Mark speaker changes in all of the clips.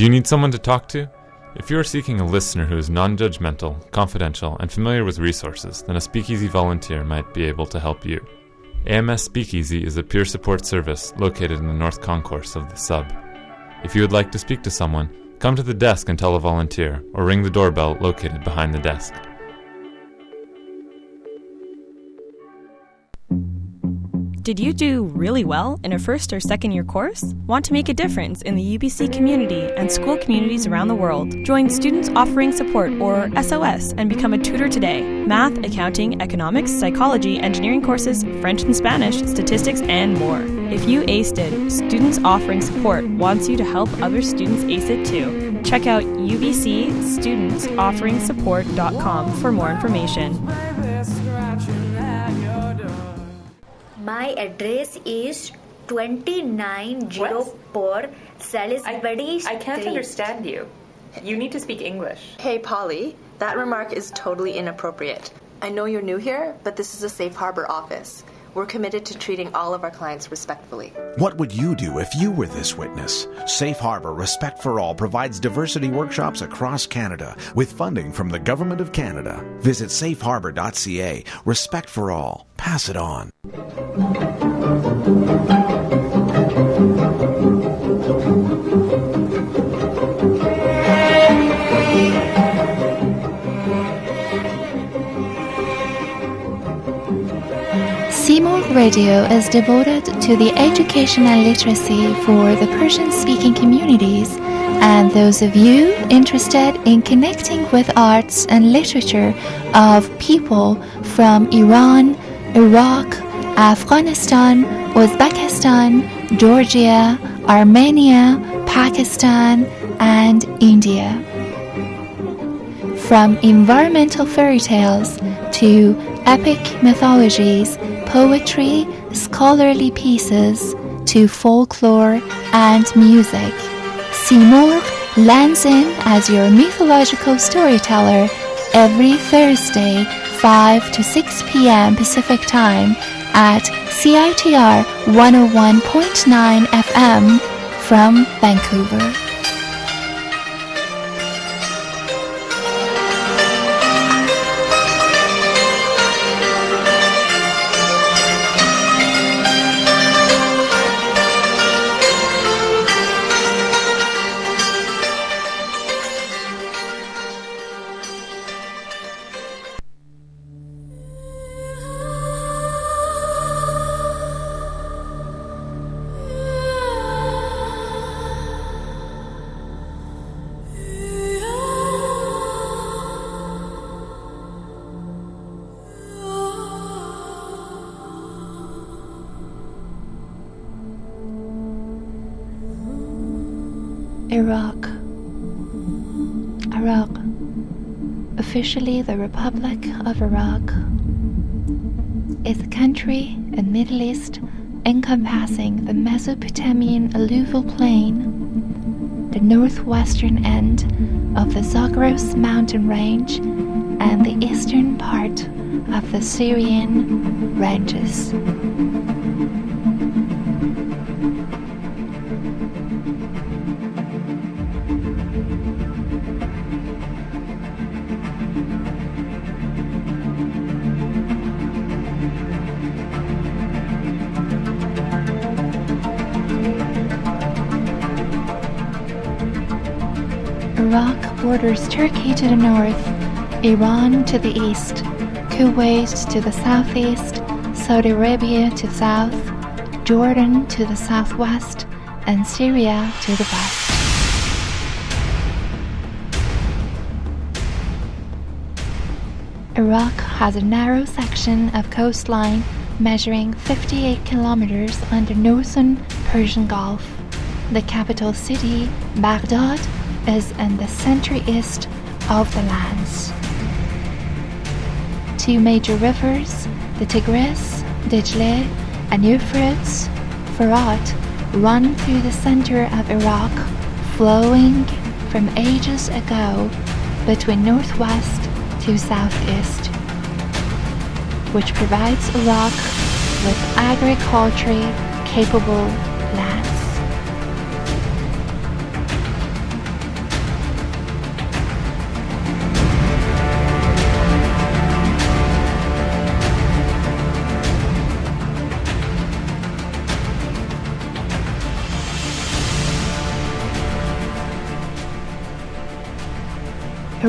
Speaker 1: Do you need someone to talk to? If you are seeking a listener who is non judgmental, confidential, and familiar with resources, then a Speakeasy volunteer might be able to help you. AMS Speakeasy is a peer support service located in the North Concourse of the sub. If you would like to speak to someone, come to the desk and tell a volunteer, or ring the doorbell located behind the desk.
Speaker 2: Did you do really well in a first or second year course? Want to make a difference in the UBC community and school communities around the world? Join Students Offering Support, or SOS, and become a tutor today. Math, accounting, economics, psychology, engineering courses, French and Spanish, statistics, and more. If you aced it, Students Offering Support wants you to help other students ace it too. Check out ubcstudentsofferingssupport.com for more information.
Speaker 3: My address is 2904 Salisbury
Speaker 4: I can't understand you. You need to speak English.
Speaker 5: Hey, Polly, that remark is totally inappropriate. I know you're new here, but this is a safe harbor office. We're committed to treating all of our clients respectfully.
Speaker 6: What would you do if you were this witness? Safe Harbor Respect for All provides diversity workshops across Canada with funding from the Government of Canada. Visit safeharbor.ca. Respect for all. Pass it on.
Speaker 7: Radio is devoted to the education and literacy for the Persian speaking communities and those of you interested in connecting with arts and literature of people from Iran, Iraq, Afghanistan, Uzbekistan, Georgia, Armenia, Pakistan, and India. From environmental fairy tales to epic mythologies, poetry, scholarly pieces, to folklore and music. Simorgh lands in as your mythological storyteller every Thursday, 5 to 6 p.m. Pacific Time at CITR 101.9 FM from Vancouver. Officially the Republic of Iraq is a country in Middle East encompassing the Mesopotamian alluvial plain, the northwestern end of the Zagros mountain range, and the eastern part of the Syrian ranges. Turkey to the north, Iran to the east, Kuwait to the southeast, Saudi Arabia to the south, Jordan to the southwest, and Syria to the west. Iraq has a narrow section of coastline measuring 58 kilometers on the northern Persian Gulf. The capital city, Baghdad, is in the center east of the lands. Two major rivers, the Tigris, Dijle, and Euphrates, Farad, run through the center of Iraq, flowing from ages ago between northwest to southeast, which provides Iraq with agriculturally capable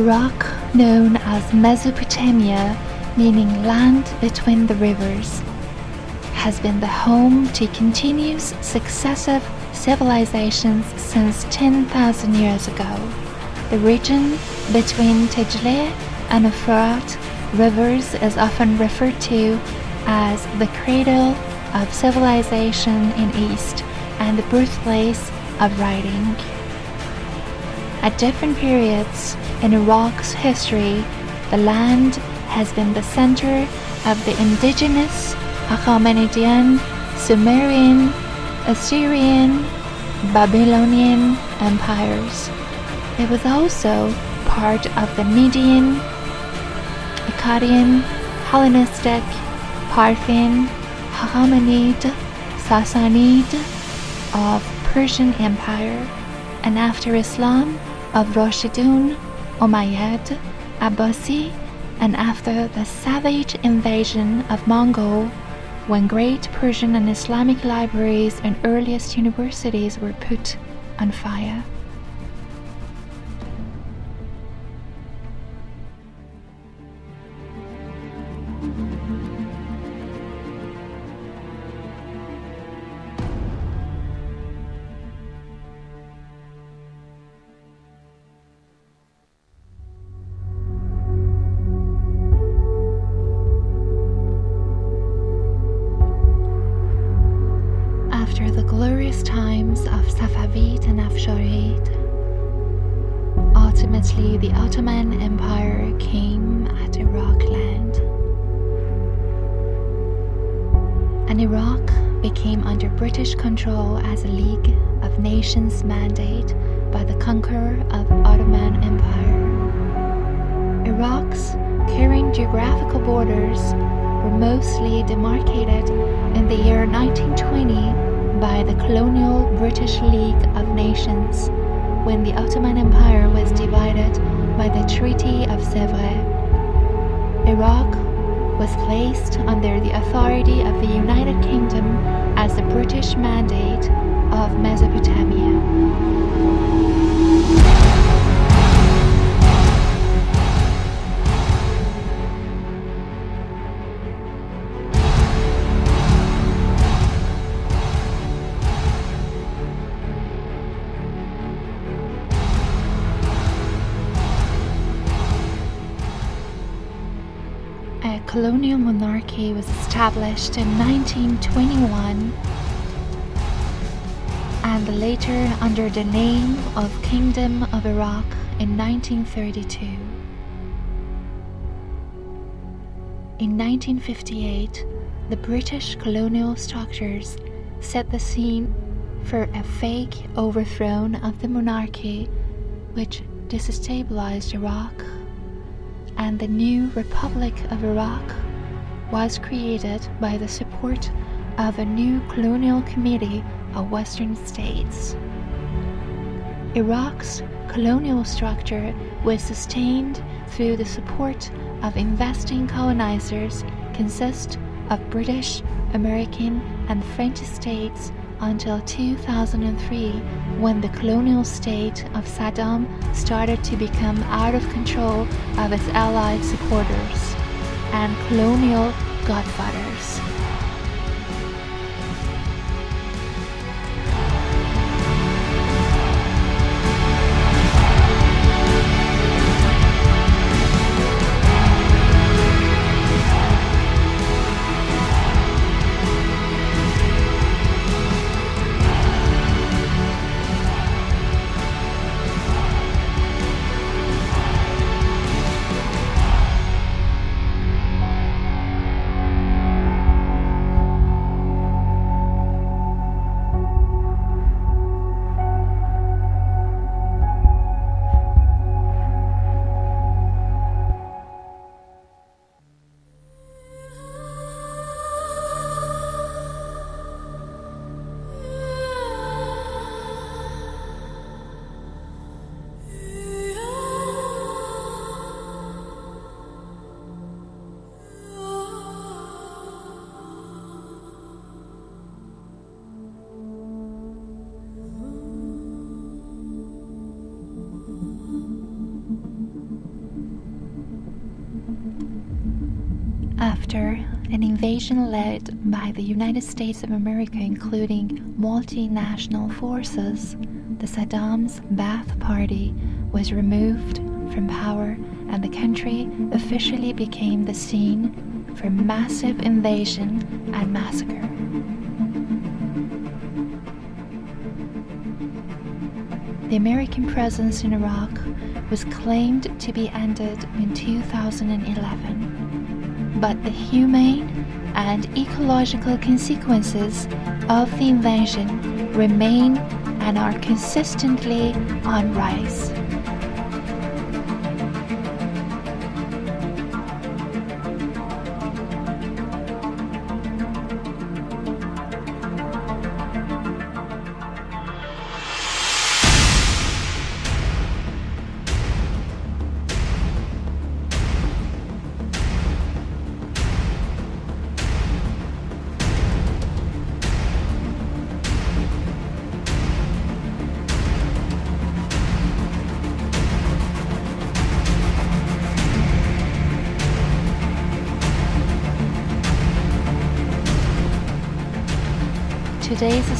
Speaker 7: Iraq, known as Mesopotamia, meaning land between the rivers, has been the home to continuous successive civilizations since 10,000 years ago. The region between Tijle and Euphrates rivers is often referred to as the cradle of civilization in East and the birthplace of writing. At different periods in Iraq's history, the land has been the center of the indigenous Achaemenidian, Sumerian, Assyrian, Babylonian empires. It was also part of the Median, Akkadian, Hellenistic, Parthian, Achaemenid, Sassanid of Persian Empire, and after Islam of Rashidun, Umayyad, Abbasi, and after the savage invasion of Mongol, when great Persian and Islamic libraries and earliest universities were put on fire. Borders were mostly demarcated in the year 1920 by the colonial British League of Nations when the Ottoman Empire was divided by the Treaty of Sèvres. Iraq was placed under the authority of the United Kingdom as the British Mandate of Mesopotamia. A colonial monarchy was established in 1921 and later under the name of Kingdom of Iraq in 1932. In 1958, the British colonial structures set the scene for a fake overthrow of the monarchy which destabilized Iraq and the new Republic of Iraq was created by the support of a new colonial committee of Western states. Iraq's colonial structure was sustained through the support of investing colonizers consist of British, American, and French states until 2003 when the colonial state of Saddam started to become out of control of its allied supporters and colonial godfathers. An invasion led by the United States of America, including multinational forces, the Saddam's Ba'ath Party was removed from power and the country officially became the scene for massive invasion and massacre. The American presence in Iraq was claimed to be ended in 2011, but the humane and ecological consequences of the invention remain and are consistently on rise.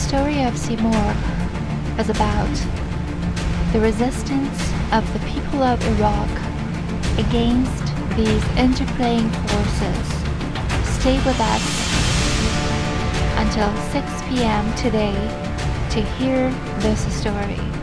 Speaker 7: Story of Simorgh is about the resistance of the people of Iraq against these interplaying forces. Stay with us until 6 p.m. today to hear this story.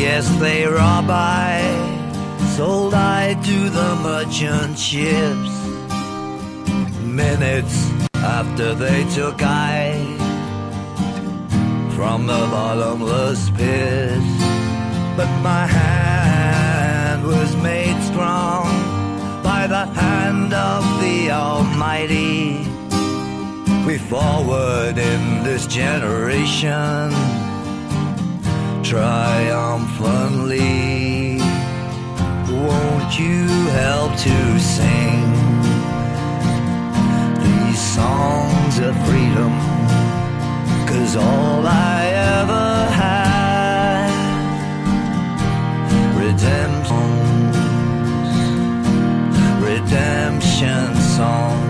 Speaker 8: Yes, they rob I. Sold I to the merchant ships. Minutes after they took I from the bottomless pit. But my hand was made strong by the hand of the Almighty. We forward in this generation triumphantly. Won't you help to sing these songs of freedom? Cause all I ever had, redemption, redemption songs.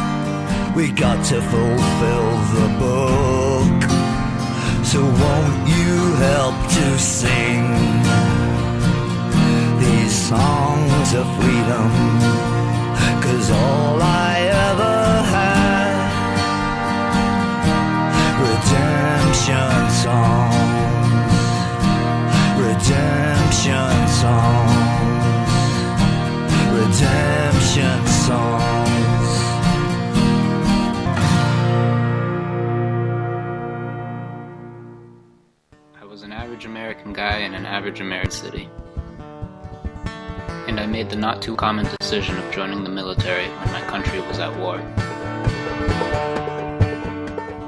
Speaker 8: We got to fulfill the book. So won't you help to sing these songs of freedom? Cause all I ever
Speaker 9: city. And I made the not too common decision of joining the military when my country was at war.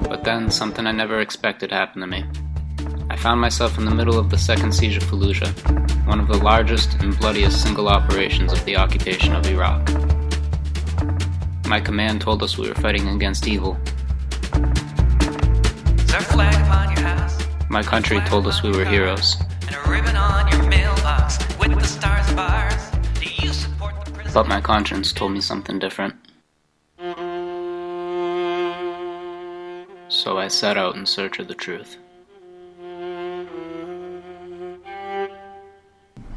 Speaker 9: But then something I never expected happened to me. I found myself in the middle of the second siege of Fallujah, one of the largest and bloodiest single operations of the occupation of Iraq. My command told us we were fighting against evil.
Speaker 10: Is there a flag upon your house?
Speaker 9: My country told us we were heroes.
Speaker 10: And a ribbon on your mailbox with the stars and bars? Do you support the prison?
Speaker 9: But my conscience told me something different. So I set out in search of the truth.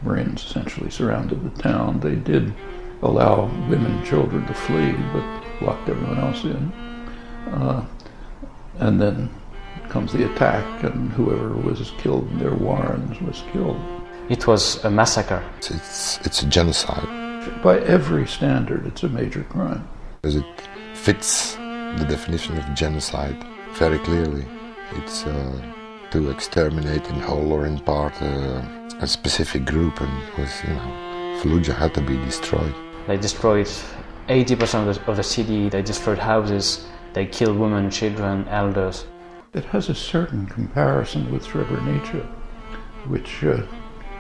Speaker 11: Marines essentially surrounded the town. They did allow women and children to flee, but locked everyone else in. Uh, and then comes the attack, and whoever was killed in their warrens was killed.
Speaker 12: It was a massacre.
Speaker 13: It's, it's, it's a genocide.
Speaker 11: By every standard, it's a major crime.
Speaker 13: Because it fits the definition of genocide very clearly. It's uh, to exterminate in whole or in part uh, a specific group, and was you know Fallujah had to be destroyed.
Speaker 12: They destroyed 80% of the, of the city. They destroyed houses. They killed women, children, elders.
Speaker 11: It has a certain comparison with Srebrenica, which uh,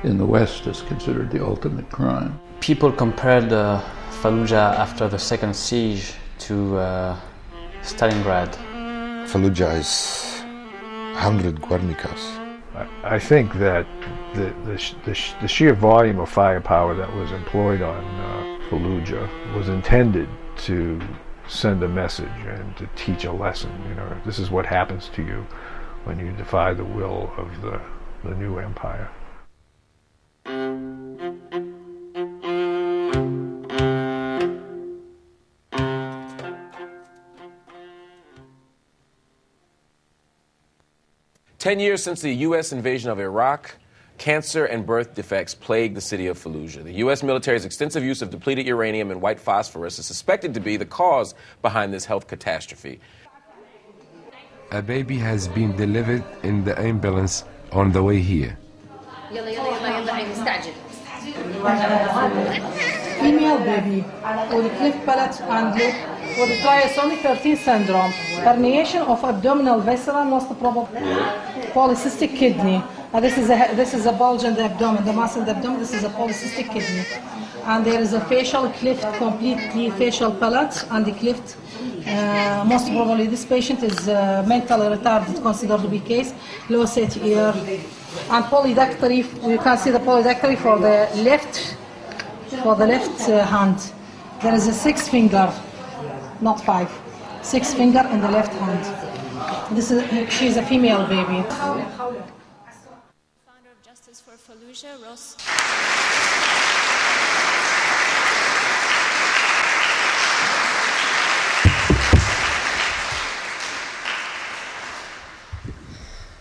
Speaker 11: in the West is considered the ultimate crime.
Speaker 12: People compared uh, Fallujah after the second siege to uh, Stalingrad.
Speaker 13: Fallujah is 100 Guernicas.
Speaker 14: I think that the, the, the, the, sheer volume of firepower that was employed on uh, Fallujah was intended to send a message and to teach a lesson. You know, this is what happens to you when you defy the will of the, the new empire.
Speaker 15: Ten years since the U.S. invasion of Iraq, cancer and birth defects plague the city of Fallujah. The U.S. military's extensive use of depleted uranium and white phosphorus is suspected to be the cause behind this health catastrophe.
Speaker 16: A baby has been delivered in the ambulance on the way here.
Speaker 17: Female baby with cleft palate and lip with trisomy 13 syndrome, herniation of abdominal viscera, most probably polycystic kidney. This is a this is a bulge in the abdomen, the mass in the abdomen. This is a polycystic kidney, and there is a facial cleft, completely facial palate, and the cleft. Uh, most probably, this patient is uh, mentally retarded, considered to be case, low set ear, and polydactyly. You can see the polydactyly for the left, for the left uh, hand. There is a six finger, not five, six finger in the left hand. This is she's a female baby.
Speaker 18: Justice for Fallujah, Ross.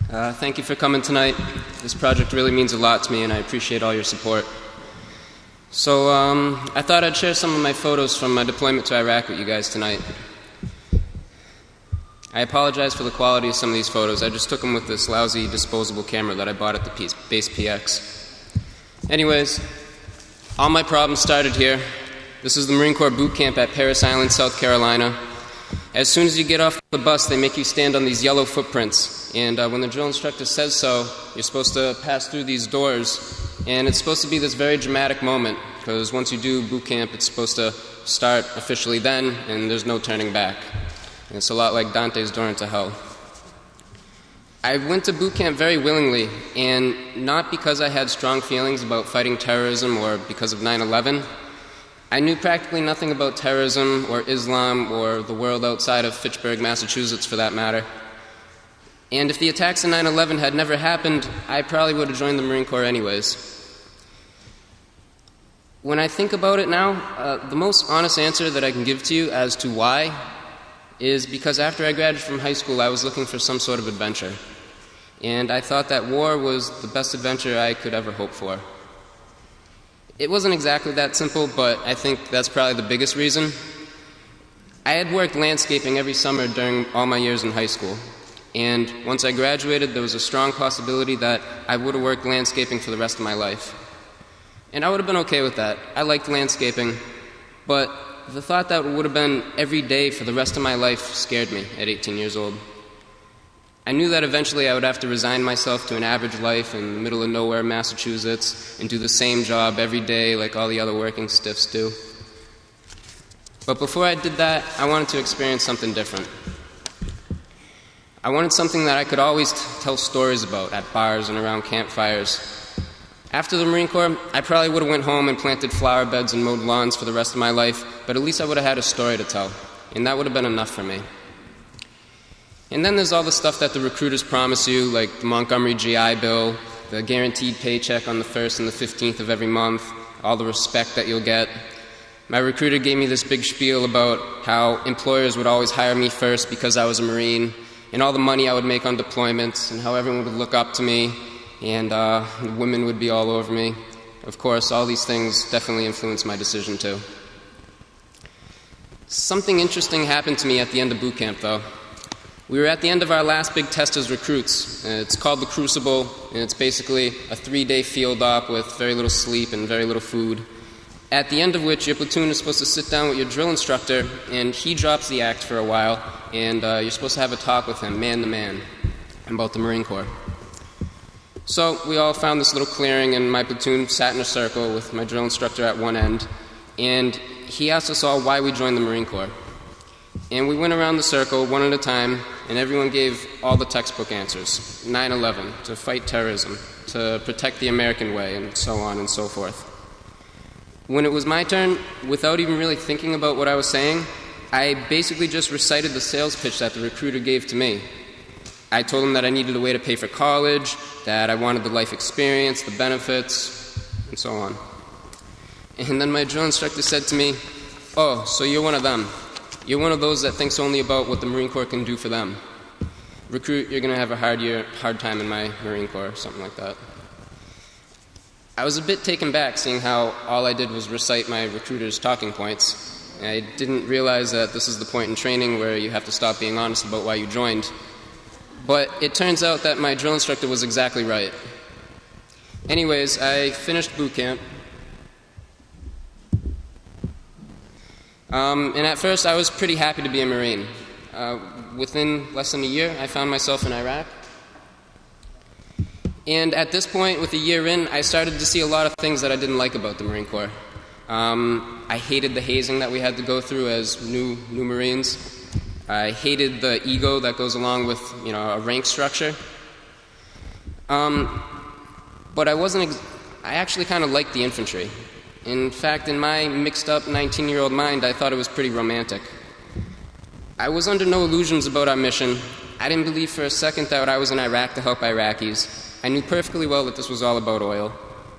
Speaker 9: Uh, thank you for coming tonight. This project really means a lot to me, and I appreciate all your support. So, um, I thought I'd share some of my photos from my deployment to Iraq with you guys tonight. I apologize for the quality of some of these photos. I just took them with this lousy disposable camera that I bought at the base PX. Anyways, all my problems started here. This is the Marine Corps boot camp at Parris Island, South Carolina. As soon as you get off the bus, they make you stand on these yellow footprints. And uh, when the drill instructor says so, you're supposed to pass through these doors. And it's supposed to be this very dramatic moment, because once you do boot camp, it's supposed to start officially then, and there's no turning back. And it's a lot like Dante's door into hell. I went to boot camp very willingly, and not because I had strong feelings about fighting terrorism or because of 9 11. I knew practically nothing about terrorism or Islam or the world outside of Fitchburg, Massachusetts, for that matter. And if the attacks in 9 11 had never happened, I probably would have joined the Marine Corps anyways. When I think about it now, uh, the most honest answer that I can give to you as to why is because after I graduated from high school, I was looking for some sort of adventure. And I thought that war was the best adventure I could ever hope for. It wasn't exactly that simple, but I think that's probably the biggest reason. I had worked landscaping every summer during all my years in high school. And once I graduated, there was a strong possibility that I would have worked landscaping for the rest of my life. And I would have been okay with that. I liked landscaping, but the thought that would have been every day for the rest of my life scared me at 18 years old. I knew that eventually I would have to resign myself to an average life in the middle of nowhere, Massachusetts, and do the same job every day like all the other working stiffs do. But before I did that, I wanted to experience something different. I wanted something that I could always t- tell stories about at bars and around campfires. After the Marine Corps, I probably would have went home and planted flower beds and mowed lawns for the rest of my life, but at least I would have had a story to tell, and that would have been enough for me. And then there's all the stuff that the recruiters promise you, like the Montgomery GI Bill, the guaranteed paycheck on the 1st and the 15th of every month, all the respect that you'll get. My recruiter gave me this big spiel about how employers would always hire me first because I was a Marine, and all the money I would make on deployments, and how everyone would look up to me, and uh, women would be all over me. Of course, all these things definitely influenced my decision too. Something interesting happened to me at the end of boot camp, though. We were at the end of our last big test as recruits. Uh, It's called the Crucible, and it's basically a three day field op with very little sleep and very little food. At the end of which, your platoon is supposed to sit down with your drill instructor, and he drops the act for a while, and uh, you're supposed to have a talk with him, man to man, about the Marine Corps. So we all found this little clearing, and my platoon sat in a circle with my drill instructor at one end, and he asked us all why we joined the Marine Corps. And we went around the circle one at a time, and everyone gave all the textbook answers 9 11, to fight terrorism, to protect the American way, and so on and so forth. When it was my turn, without even really thinking about what I was saying, I basically just recited the sales pitch that the recruiter gave to me. I told him that I needed a way to pay for college, that I wanted the life experience, the benefits, and so on. And then my drill instructor said to me, Oh, so you're one of them. You're one of those that thinks only about what the Marine Corps can do for them. Recruit, you're going to have a hard year, hard time in my Marine Corps, something like that. I was a bit taken back seeing how all I did was recite my recruiter's talking points. I didn't realize that this is the point in training where you have to stop being honest about why you joined. But it turns out that my drill instructor was exactly right. Anyways, I finished boot camp. Um, and at first, I was pretty happy to be a Marine. Uh, within less than a year, I found myself in Iraq. And at this point, with a year in, I started to see a lot of things that I didn't like about the Marine Corps. Um, I hated the hazing that we had to go through as new, new Marines. I hated the ego that goes along with you know a rank structure. Um, but I wasn't. Ex- I actually kind of liked the infantry. In fact, in my mixed up 19 year old mind, I thought it was pretty romantic. I was under no illusions about our mission. I didn't believe for a second that I was in Iraq to help Iraqis. I knew perfectly well that this was all about oil.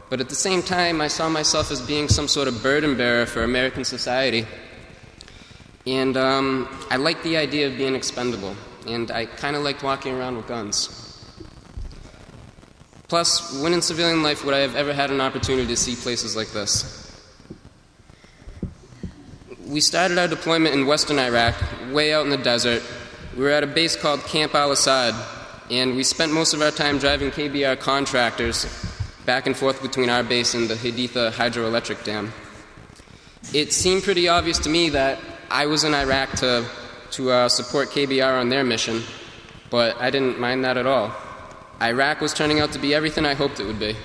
Speaker 9: But at the same time, I saw myself as being some sort of burden bearer for American society. And um, I liked the idea of being expendable. And I kind of liked walking around with guns. Plus, when in civilian life would I have ever had an opportunity to see places like this? We started our deployment in western Iraq, way out in the desert. We were at a base called Camp Al Assad, and we spent most of our time driving KBR contractors back and forth between our base and the Haditha hydroelectric dam. It seemed pretty obvious to me that I was in Iraq to, to uh, support KBR on their mission, but I didn't mind that at all. Iraq was turning out to be everything I hoped it would be.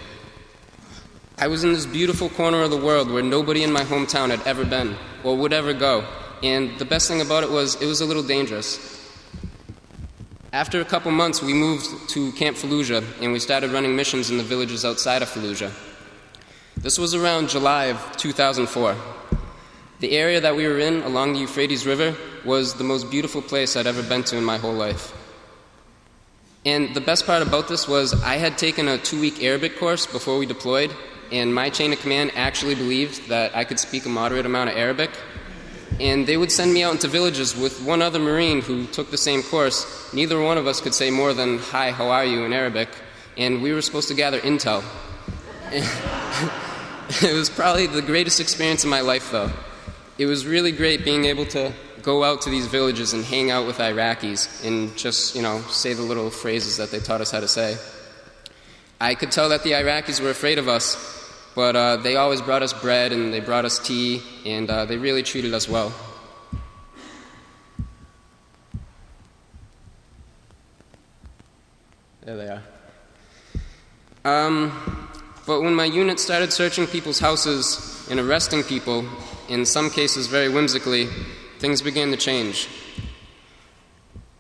Speaker 9: I was in this beautiful corner of the world where nobody in my hometown had ever been or would ever go, and the best thing about it was it was a little dangerous. After a couple months, we moved to Camp Fallujah and we started running missions in the villages outside of Fallujah. This was around July of 2004. The area that we were in along the Euphrates River was the most beautiful place I'd ever been to in my whole life. And the best part about this was I had taken a two week Arabic course before we deployed, and my chain of command actually believed that I could speak a moderate amount of Arabic. And they would send me out into villages with one other Marine who took the same course. Neither one of us could say more than, Hi, how are you in Arabic. And we were supposed to gather intel. it was probably the greatest experience of my life, though. It was really great being able to go out to these villages and hang out with Iraqis and just, you know, say the little phrases that they taught us how to say. I could tell that the Iraqis were afraid of us, but uh, they always brought us bread and they brought us tea, and uh, they really treated us well. There they are. Um, but when my unit started searching people's houses and arresting people, in some cases very whimsically, things began to change.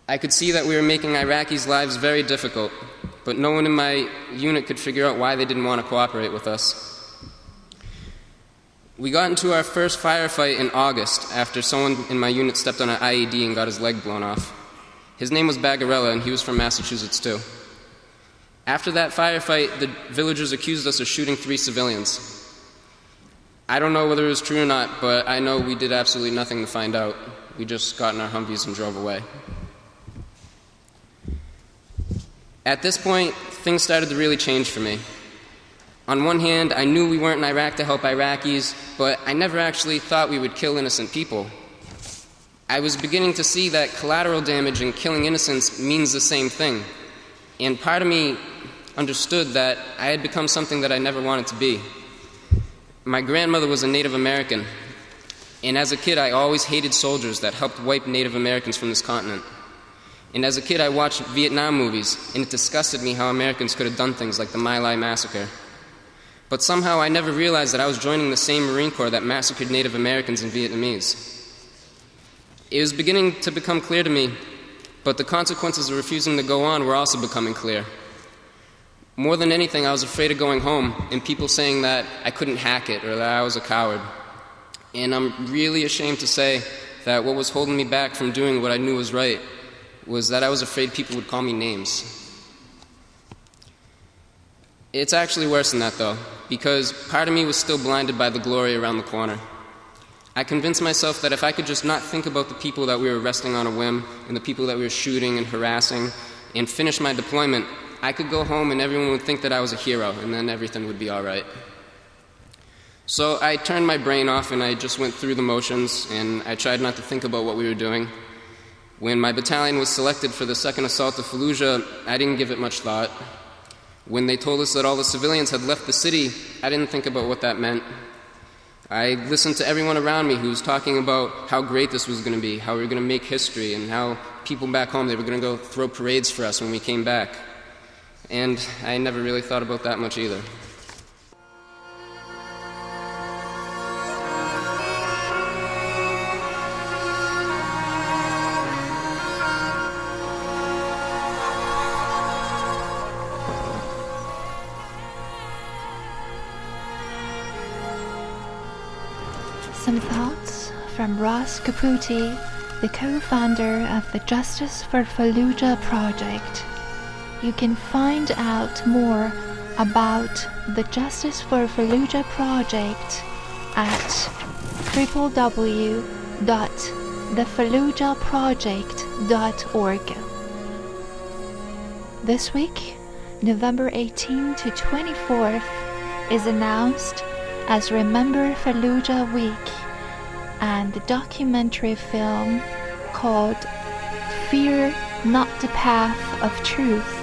Speaker 9: I could see that we were making Iraqis' lives very difficult, but no one in my unit could figure out why they didn't want to cooperate with us. We got into our first firefight in August after someone in my unit stepped on an IED and got his leg blown off. His name was Bagarella, and he was from Massachusetts, too. After that firefight, the villagers accused us of shooting three civilians. I don't know whether it was true or not, but I know we did absolutely nothing to find out. We just got in our Humvees and drove away. At this point, things started to really change for me. On one hand, I knew we weren't in Iraq to help Iraqis, but I never actually thought we would kill innocent people. I was beginning to see that collateral damage and killing innocents means the same thing. And part of me understood that I had become something that I never wanted to be. My grandmother was a Native American, and as a kid, I always hated soldiers that helped wipe Native Americans from this continent. And as a kid, I watched Vietnam movies, and it disgusted me how Americans could have done things like the My Lai massacre. But somehow I never realized that I was joining the same Marine Corps that massacred Native Americans and Vietnamese. It was beginning to become clear to me, but the consequences of refusing to go on were also becoming clear. More than anything, I was afraid of going home and people saying that I couldn't hack it or that I was a coward. And I'm really ashamed to say that what was holding me back from doing what I knew was right was that I was afraid people would call me names. It's actually worse than that, though, because part of me was still blinded by the glory around the corner. I convinced myself that if I could just not think about the people that we were arresting on a whim and the people that we were shooting and harassing and finish my deployment, I could go home and everyone would think that I was a hero and then everything would be all right. So I turned my brain off and I just went through the motions and I tried not to think about what we were doing. When my battalion was selected for the second assault of Fallujah, I didn't give it much thought. When they told us that all the civilians had left the city, I didn't think about what that meant. I listened to everyone around me who was talking about how great this was going to be, how we were going to make history, and how people back home they were going to go throw parades for us when we came back. And I never really thought about that much either.
Speaker 7: Some thoughts from Ross Caputi, the co founder of the Justice for Fallujah project. You can find out more about the Justice for Fallujah project at www.thefallujahproject.org. This week, November 18 to 24th, is announced as Remember Fallujah Week, and the documentary film called Fear Not the Path of Truth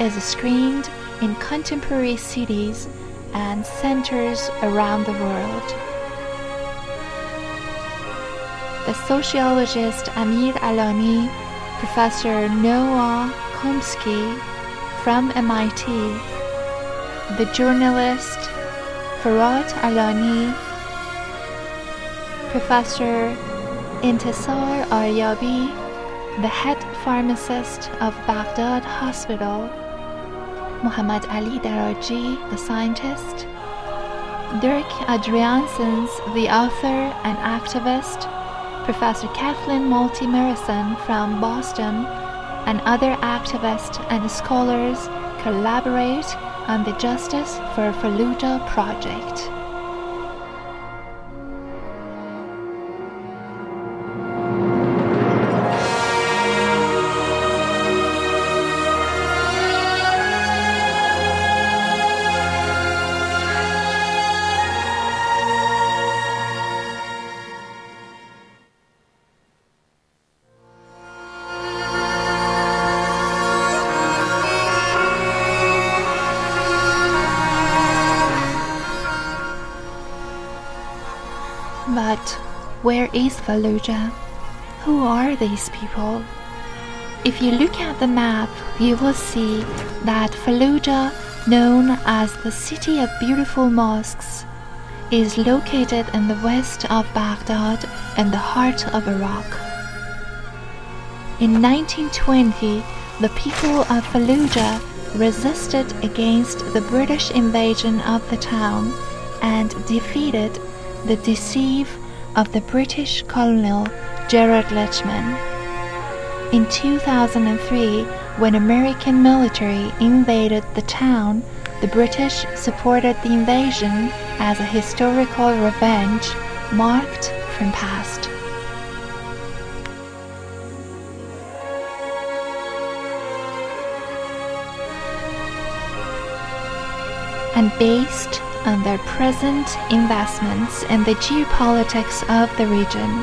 Speaker 7: is screened in contemporary cities and centers around the world. The sociologist Amir Alani, Professor Noam Chomsky from MIT, the journalist Feurat Alani, Professor Intisar Aryabi, the head pharmacist of Baghdad Hospital, Muhammad Ali Daraji, the scientist, Dirk Adriaansens, the author and activist, Professor Kathleen Malty Marison from Boston, and other activists and scholars collaborate on the Justice for Fallujah project. Where is Fallujah? Who are these people? If you look at the map, you will see that Fallujah, known as the City of Beautiful Mosques, is located in the west of Baghdad in the heart of Iraq. In 1920, the people of Fallujah resisted against the British invasion of the town and defeated the deceive of the British colonel Gerard Leachman. In 2003, when American military invaded the town, the British supported the invasion as a historical revenge marked from past. And based on their present investments in the geopolitics of the region.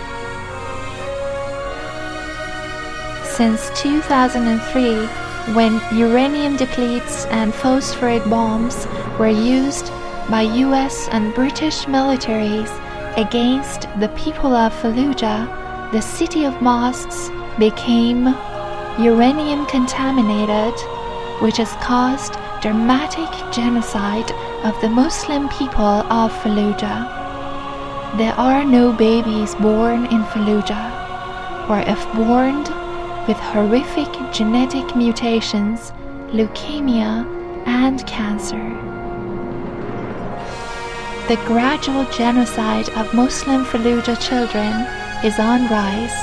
Speaker 7: Since 2003, when uranium depletes and phosphorate bombs were used by US and British militaries against the people of Fallujah, the city of mosques became uranium contaminated, which has caused dramatic genocide of the Muslim people of Fallujah. There are no babies born in Fallujah, or if born with horrific genetic mutations, leukemia, and cancer. The gradual genocide of Muslim Fallujah children is on rise,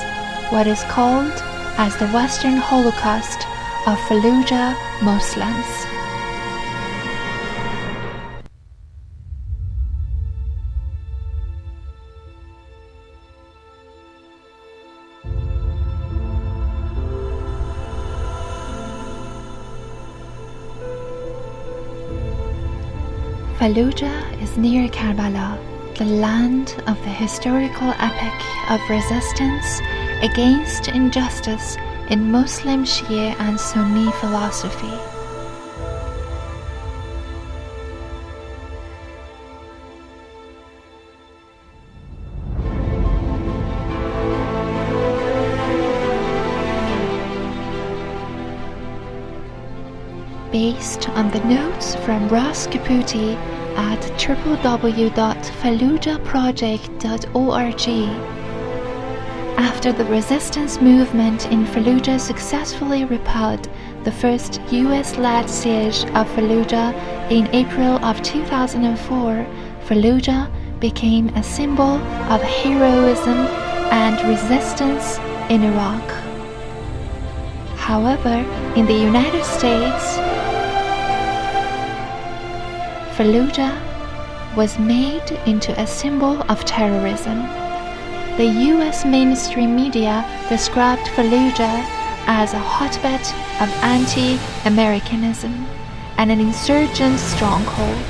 Speaker 7: what is called as the Western Holocaust of Fallujah Muslims. Fallujah is near Karbala, the land of the historical epic of resistance against injustice in Muslim Shia and Sunni philosophy. Based on the notes from Ross Caputi at www.fallujahproject.org, after the resistance movement in Fallujah successfully repelled the first US led siege of Fallujah in April of 2004, Fallujah became a symbol of heroism and resistance in Iraq. However, in the United States, Fallujah was made into a symbol of terrorism. The US mainstream media described Fallujah as a hotbed of anti Americanism and an insurgent stronghold.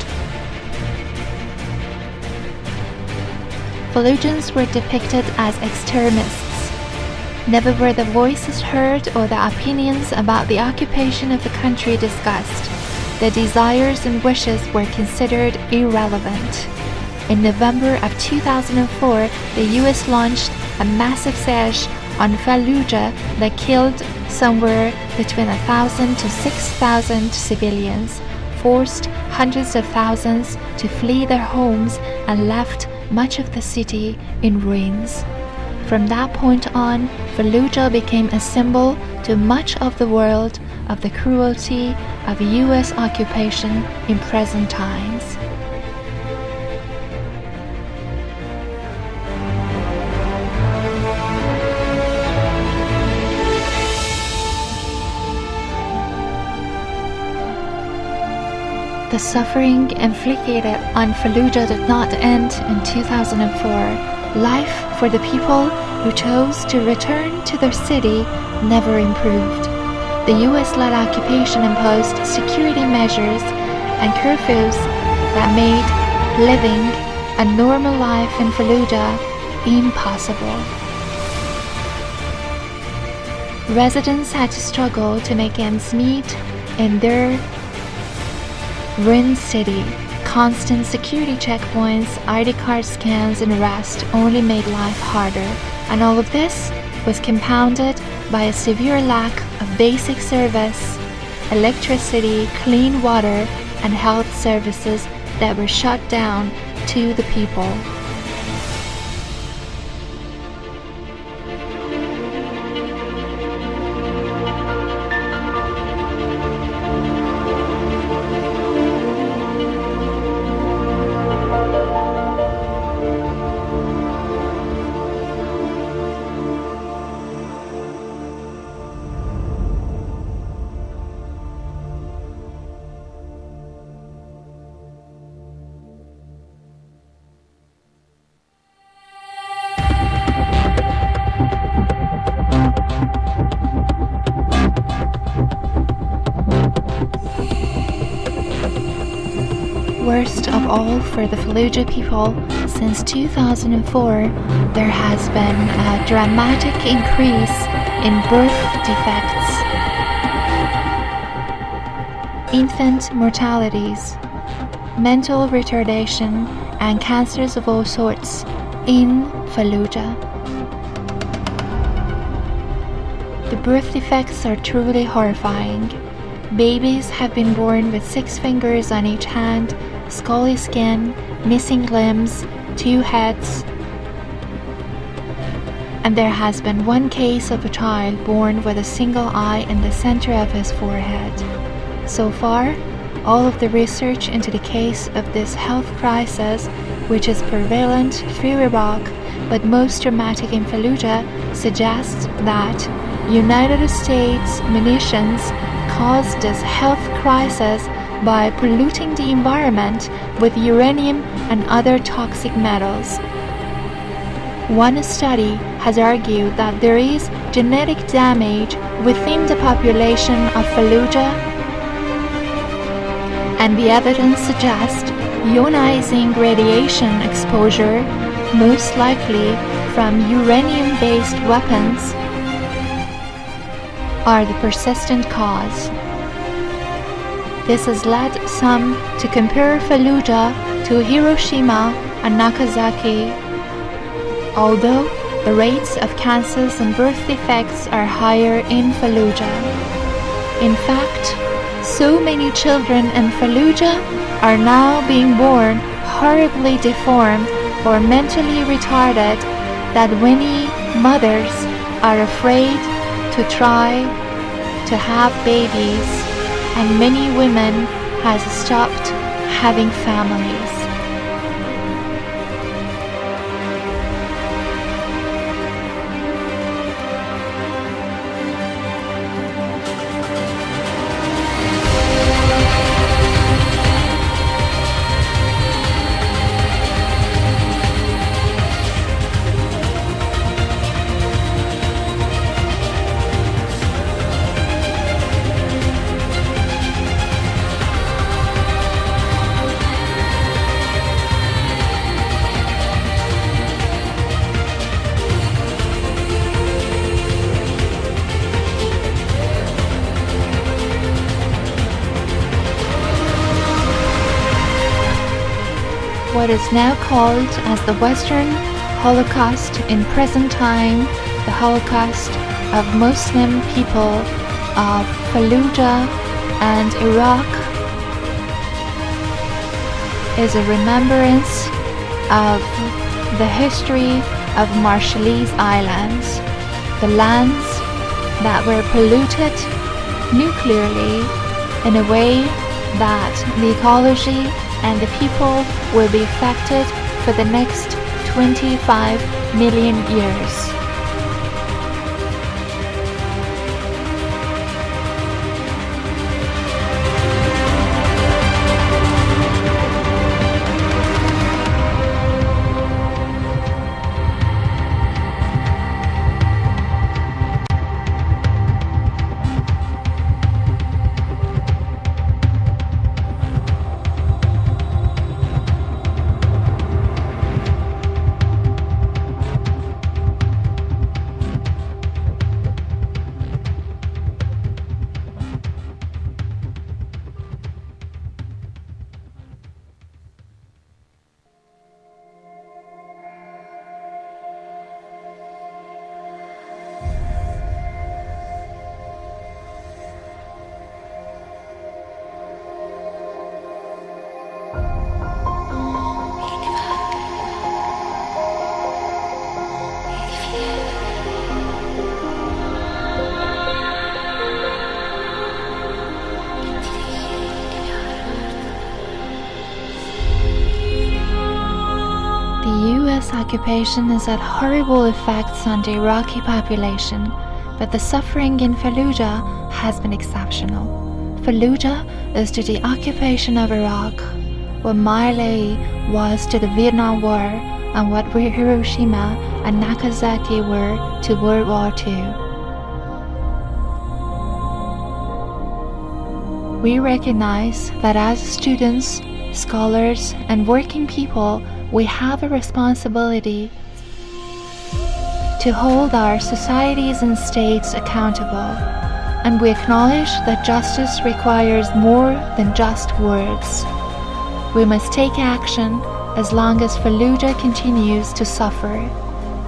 Speaker 7: Fallujahs were depicted as extremists. Never were the voices heard or the opinions about the occupation of the country discussed. Their desires and wishes were considered irrelevant. In November of 2004, the US launched a massive siege on Fallujah that killed somewhere between 1,000 to 6,000 civilians, forced hundreds of thousands to flee their homes, and left much of the city in ruins. From that point on, Fallujah became a symbol to much of the world of the cruelty of US occupation in present times. The suffering inflicted on Fallujah did not end in 2004. Life for the people who chose to return to their city never improved. The US led occupation imposed security measures and curfews that made living a normal life in Fallujah impossible. Residents had to struggle to make ends meet in their ruined city. Constant security checkpoints, ID card scans, and arrests only made life harder. And all of this was compounded by a severe lack basic service, electricity, clean water, and health services that were shut down to the people. For the Fallujah people, since 2004, there has been a dramatic increase in birth defects, infant mortalities, mental retardation, and cancers of all sorts in Fallujah. The birth defects are truly horrifying. Babies have been born with six fingers on each hand, scaly skin, missing limbs, two heads, and there has been one case of a child born with a single eye in the center of his forehead. So far, all of the research into the case of this health crisis, which is prevalent through Iraq but most dramatic in Fallujah, suggests that United States munitions caused this health crisis by polluting the environment with uranium and other toxic metals. One study has argued that there is genetic damage within the population of Fallujah, and the evidence suggests ionizing radiation exposure, most likely from uranium based weapons, are the persistent cause. This has led some to compare Fallujah to Hiroshima and Nagasaki. Although the rates of cancers and birth defects are higher in Fallujah. In fact, so many children in Fallujah are now being born horribly deformed or mentally retarded that many mothers are afraid to try to have babies and many women has stopped having families. What is now called as the Western Holocaust in present time, the Holocaust of Muslim people of Fallujah and Iraq, is a remembrance of the history of Marshallese Islands, the lands that were polluted nuclearly in a way that the ecology and the people will be affected for the next 25 million years. US occupation has had horrible effects on the Iraqi population, but the suffering in Fallujah has been exceptional. Fallujah is to the occupation of Iraq what My Lai was to the Vietnam War and what Hiroshima and Nagasaki were to World War II. We recognize that as students, scholars, and working people, we have a responsibility to hold our societies and states accountable, and we acknowledge that justice requires more than just words. We must take action as long as Fallujah continues to suffer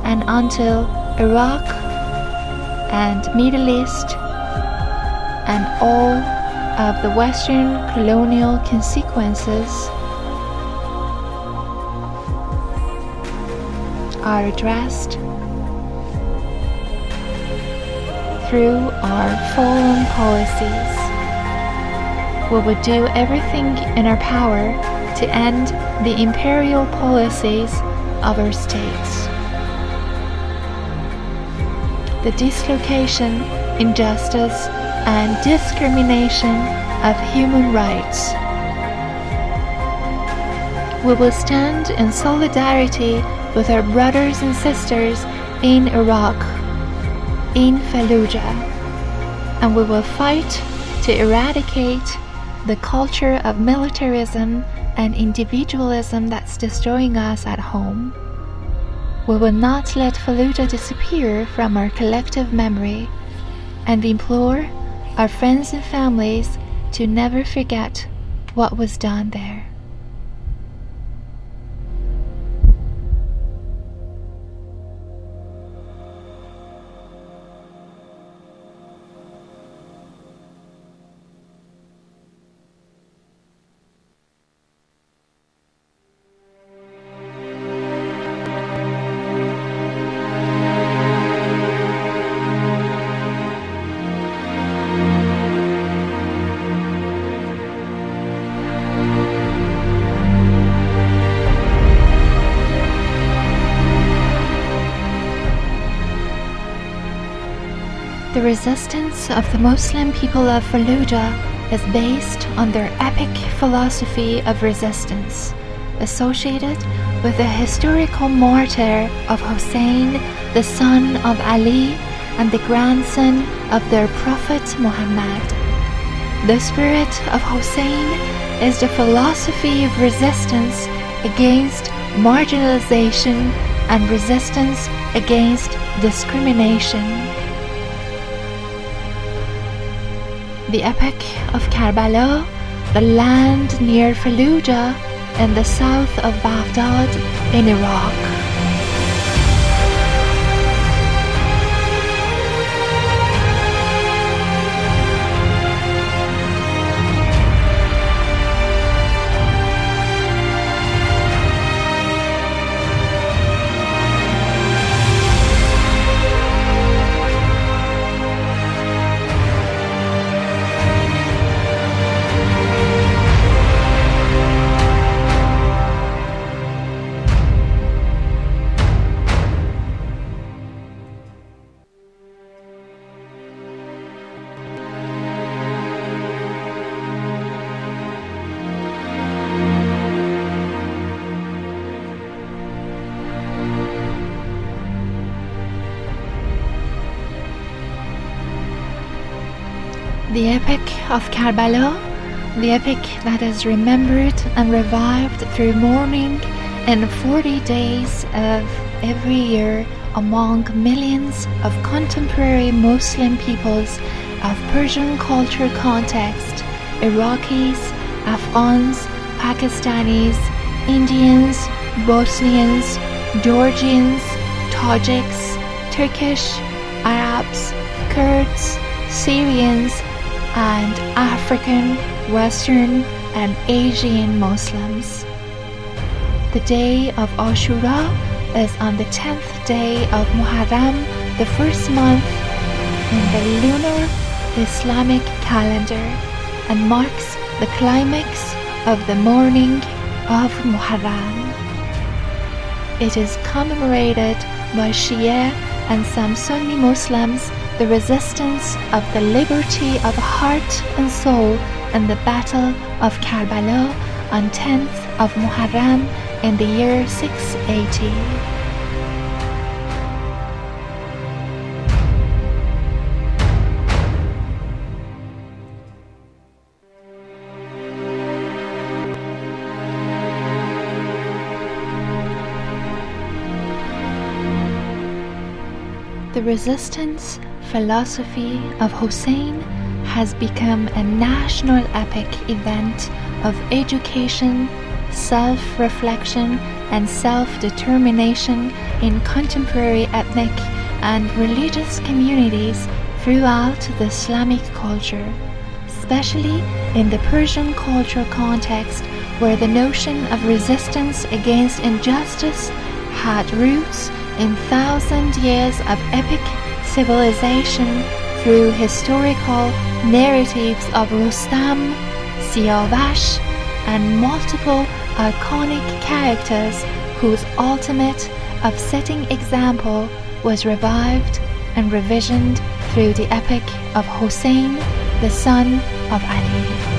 Speaker 7: and until Iraq and Middle East and all of the Western colonial consequences are addressed through our fallen policies. We will do everything in our power to end the imperial policies of our states. The dislocation, injustice, and discrimination of human rights. We will stand in solidarity with our brothers and sisters in Iraq, in Fallujah, and we will fight to eradicate the culture of militarism and individualism that's destroying us at home. We will not let Fallujah disappear from our collective memory and implore our friends and families to never forget what was done there. The resistance of the Muslim people of Fallujah is based on their epic philosophy of resistance, associated with the historical martyr of Hussein, the son of Ali, and the grandson of their Prophet Muhammad. The spirit of Hussein is the philosophy of resistance against marginalization and resistance against discrimination. The Epic of Karbala, the land near Fallujah in the south of Baghdad in Iraq. The Epic of Karbala, the epic that is remembered and revived through mourning in 40 days of every year among millions of contemporary Muslim peoples of Persian culture context Iraqis, Afghans, Pakistanis, Indians, Bosnians, Georgians, Tajiks, Turkish, Arabs, Kurds, Syrians, and African, Western, and Asian Muslims. The day of Ashura is on the 10th day of Muharram, the first month in the lunar Islamic calendar, and marks the climax of the morning of Muharram. it is commemorated by Shia and some Sunni Muslims the resistance of the liberty of heart and soul in the Battle of Karbala on 10th of Muharram in the year 680. The resistance philosophy of Hussein has become a national epic event of education, self reflection, and self determination in contemporary ethnic and religious communities throughout the Islamic culture, especially in the Persian cultural context where the notion of resistance against injustice had roots in thousand years of epic civilization through historical narratives of Rustam, Siavash, and multiple iconic characters whose ultimate of setting example was revived and revisioned through the epic of Hussein, the son of Ali.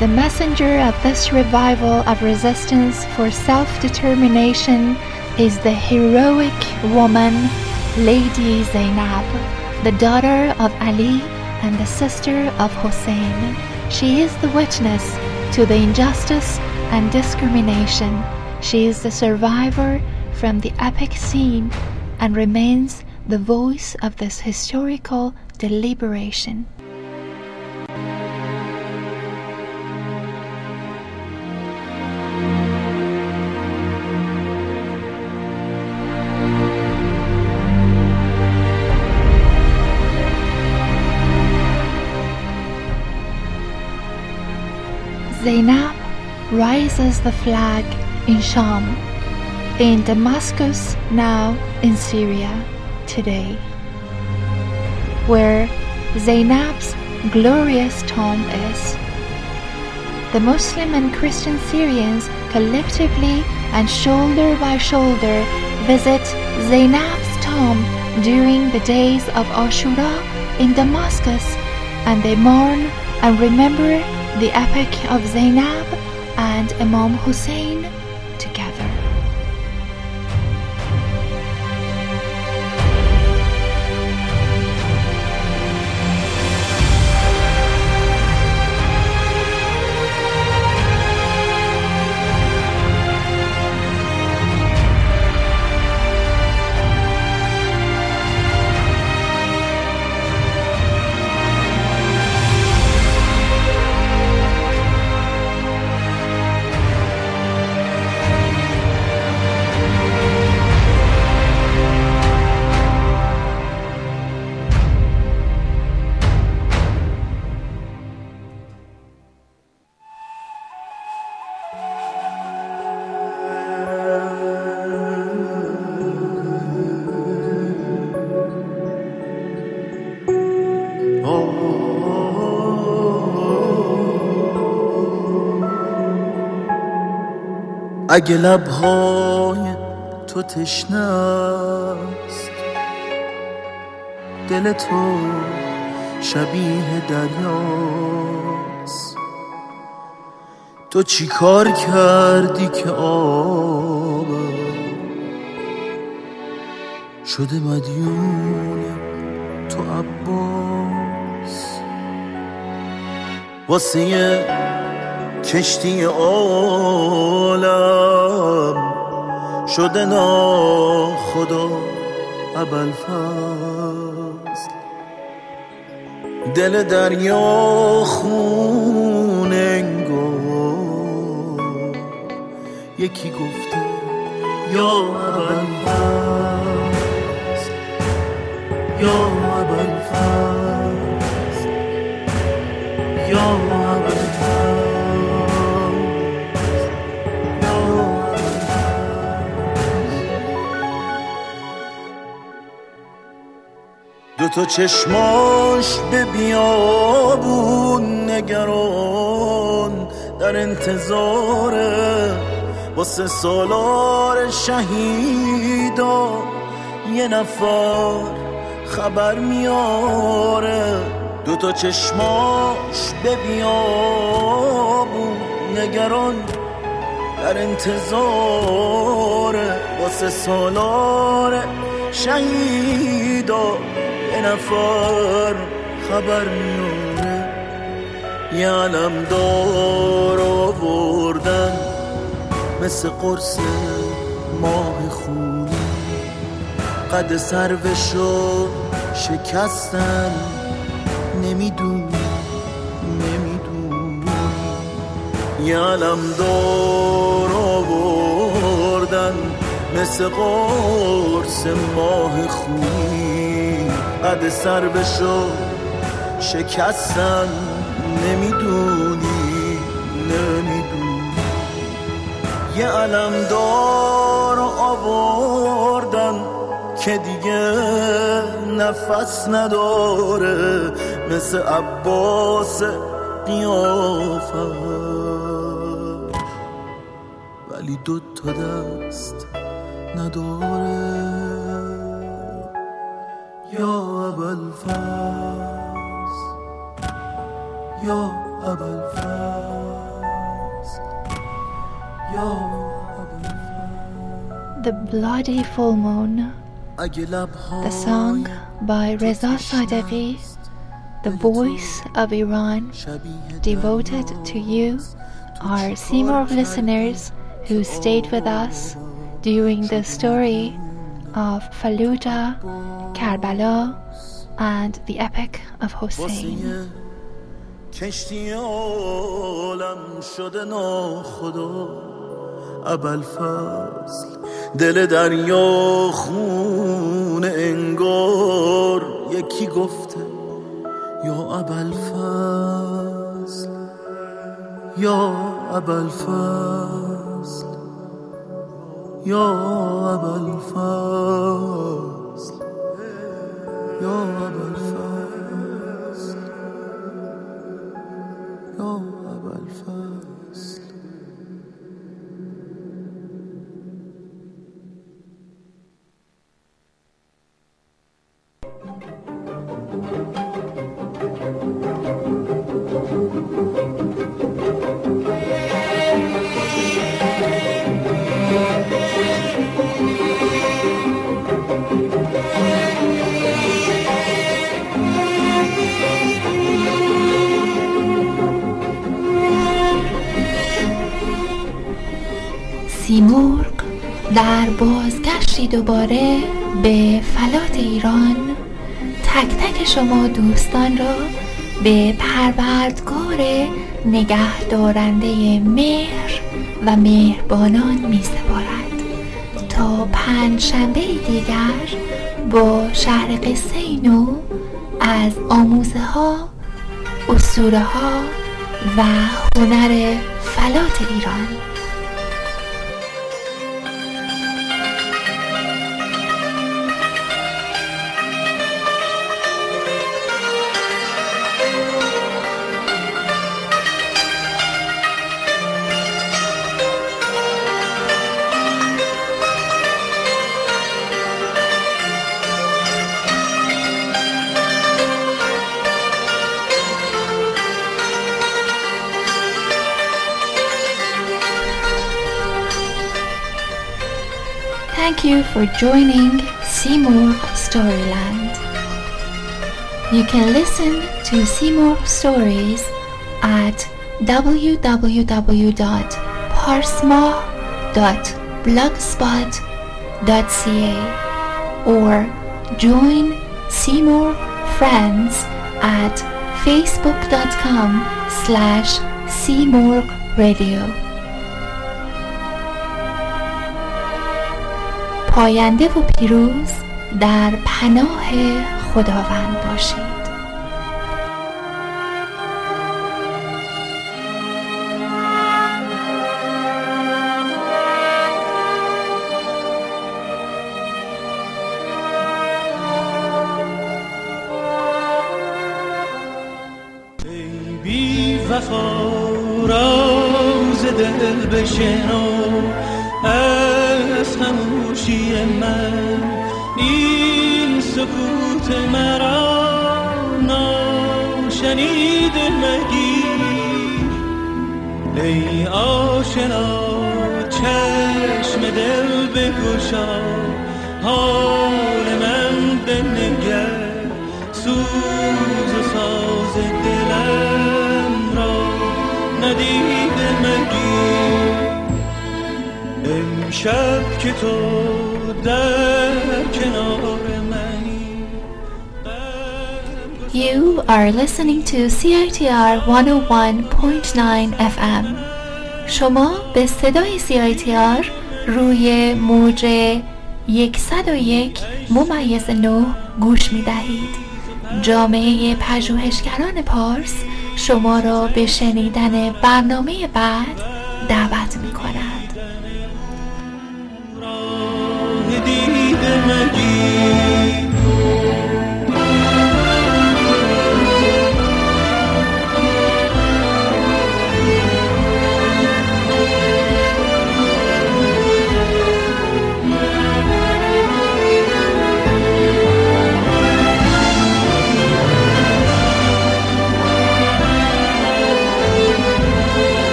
Speaker 7: The messenger of this revival of resistance for self determination is the heroic woman, Lady Zainab, the daughter of Ali and the sister of Hussein. She is the witness to the injustice and discrimination. She is the survivor from the epic scene and remains the voice of this historical deliberation. Zainab raises the flag in Sham, in Damascus now in Syria today, where Zainab's glorious tomb is. The Muslim and Christian Syrians collectively and shoulder by shoulder visit Zainab's tomb during the days of Ashura in Damascus and they mourn and remember the epic of Zainab and Imam Hussein
Speaker 19: اگه لبهای تو تشنست دل تو شبیه دریاست تو چی کار کردی که آب شده مدیون تو عباس؟ واسه کشتی عالم شده نا خدا فصل دل دریا خون انگار. یکی گفته یا فصل یا تا چشماش به بیابون نگران در انتظاره واسه سالار شهیدا یه نفر خبر میاره. دو تا چشماش به بیابون نگران در انتظاره واسه سالار شهیدا. نفر خبر میاره. یه علم دار آوردن مثل قرص ماه خونی قد سروشو شکستن نمی‌دونی نمی‌دونی یه علم دار آوردن مثل قرص ماه خونی قد سروشو شکستن نمی‌دونی نمی‌دونی. یه علم دار آوردن که دیگه نفس نداره مثل عباس قیافت ولی دو تا دست نداره. یا ابوالفضل یا ابوالفضل یا
Speaker 7: The Bloody Full Moon,
Speaker 19: اگه لبهای
Speaker 7: the song by Reza Sadeghi, the voice of Iran, devoted to you, our Seymour listeners who stayed with us during the story of Fallujah, Karbala, and the epic of Hussein.
Speaker 19: واسه کشتی عالم شده ناخدا ابل فصل دل دریا خون انگار. یکی گفته یا ابل فصل یا ابل فصل یا ابوالفضل یا
Speaker 7: بازگشتی دوباره به فلات ایران. تک تک شما دوستان را به پروردگار نگه دارنده مهر و مهربانان می سپارد تا پنج شنبه دیگر با شهر قصه نو از آموزه ها اسطوره ها و هنر فلات ایران. For joining Simorgh Storyland. You can listen to Simorgh Stories at www.parsma.blogspot.ca or join Simorgh Friends at facebook.com slash Simorgh Radio. پاینده و پیروز در پناه خداوند باشید
Speaker 20: ناشنیده مگیر ای آشنا چشم دل بگشا. حال من بنگر سوز و ساز دلم را ندیده مگیر امشب که تو در کنار
Speaker 7: You are listening to CITR 101.9 FM. شما به صدای CITR روی موج 101 ممیز 9 گوش می دهید. جامعه پژوهشگران پارس شما را به شنیدن برنامه بعد دعوت می کند.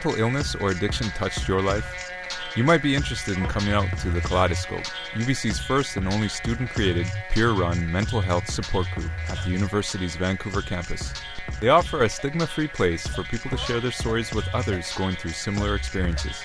Speaker 21: Mental illness or addiction touched your life? You might be interested in coming out to the Kaleidoscope, UBC's first and only student created, peer run mental health support group at the university's Vancouver campus. They offer a stigma free place for people to share their stories with others going through similar experiences.